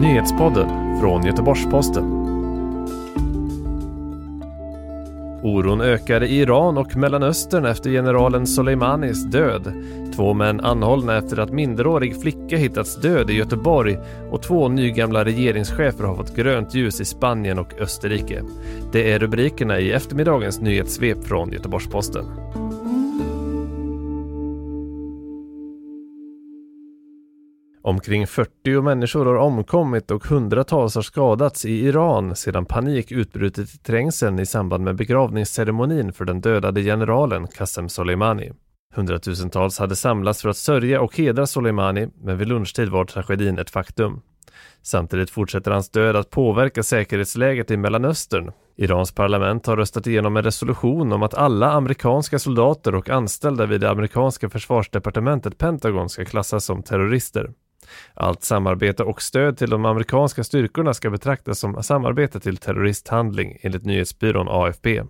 Nyhetspodden från Göteborgs-Posten. Oron ökar i Iran och Mellanöstern efter generalen Soleimanis död. Två män anhållna efter att minderårig flicka hittats död i Göteborg och två nygamla regeringschefer har fått grönt ljus i Spanien och Österrike. Det är rubrikerna i eftermiddagens nyhetssvep från Göteborgs-Posten. Omkring 40 människor har omkommit och hundratals har skadats i Iran sedan panik utbrutit i trängseln i samband med begravningsceremonin för den dödade generalen Qasem Soleimani. Hundratusentals hade samlats för att sörja och hedra Soleimani, men vid lunchtid var tragedin ett faktum. Samtidigt fortsätter hans död att påverka säkerhetsläget i Mellanöstern. Irans parlament har röstat igenom en resolution om att alla amerikanska soldater och anställda vid det amerikanska försvarsdepartementet Pentagon ska klassas som terrorister. Allt samarbete och stöd till de amerikanska styrkorna ska betraktas som samarbete till terroristhandling enligt nyhetsbyrån AFP.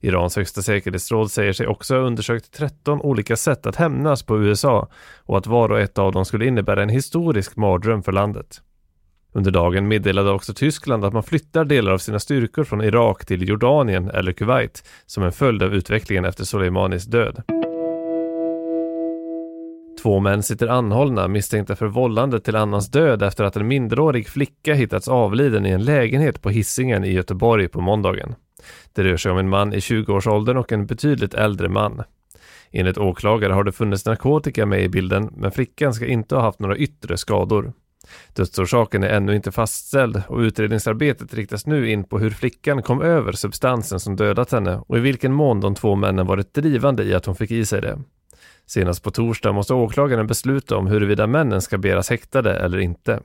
Irans högsta säkerhetsråd säger sig också ha undersökt 13 olika sätt att hämnas på USA och att var och ett av dem skulle innebära en historisk mardröm för landet. Under dagen meddelade också Tyskland att man flyttar delar av sina styrkor från Irak till Jordanien eller Kuwait som en följd av utvecklingen efter Soleimanis död. Två män sitter anhållna misstänkta för vållande till annans död efter att en minderårig flicka hittats avliden i en lägenhet på hissingen i Göteborg på måndagen. Det rör sig om en man i 20-årsåldern och en betydligt äldre man. Enligt åklagare har det funnits narkotika med i bilden, men flickan ska inte ha haft några yttre skador. Dödsorsaken är ännu inte fastställd och utredningsarbetet riktas nu in på hur flickan kom över substansen som dödat henne och i vilken mån de två männen varit drivande i att hon fick i sig det. Senast på torsdag måste åklagaren besluta om huruvida männen ska begäras häktade eller inte.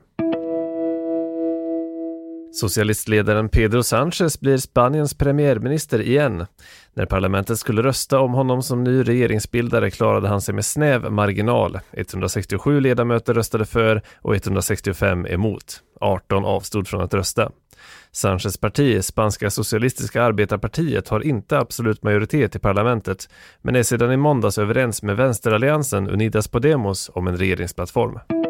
Socialistledaren Pedro Sánchez blir Spaniens premiärminister igen. När parlamentet skulle rösta om honom som ny regeringsbildare klarade han sig med snäv marginal. 167 ledamöter röstade för och 165 emot. 18 avstod från att rösta. Sanchez parti, Spanska socialistiska arbetarpartiet, har inte absolut majoritet i parlamentet, men är sedan i måndags överens med vänsteralliansen Unidas Podemos om en regeringsplattform.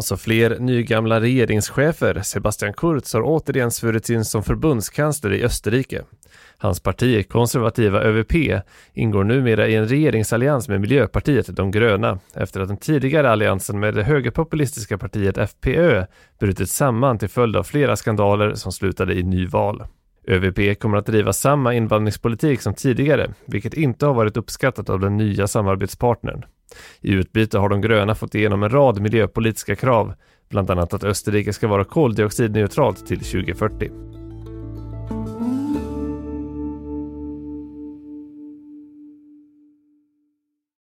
Och så fler nygamla regeringschefer. Sebastian Kurz har återigen svurits in som förbundskansler i Österrike. Hans parti, konservativa ÖVP, ingår numera i en regeringsallians med Miljöpartiet De gröna efter att den tidigare alliansen med det högerpopulistiska partiet FPÖ brutit samman till följd av flera skandaler som slutade i nyval. ÖVP kommer att driva samma invandringspolitik som tidigare, vilket inte har varit uppskattat av den nya samarbetspartnern. I utbyte har de gröna fått igenom en rad miljöpolitiska krav, bland annat att Österrike ska vara koldioxidneutralt till 2040.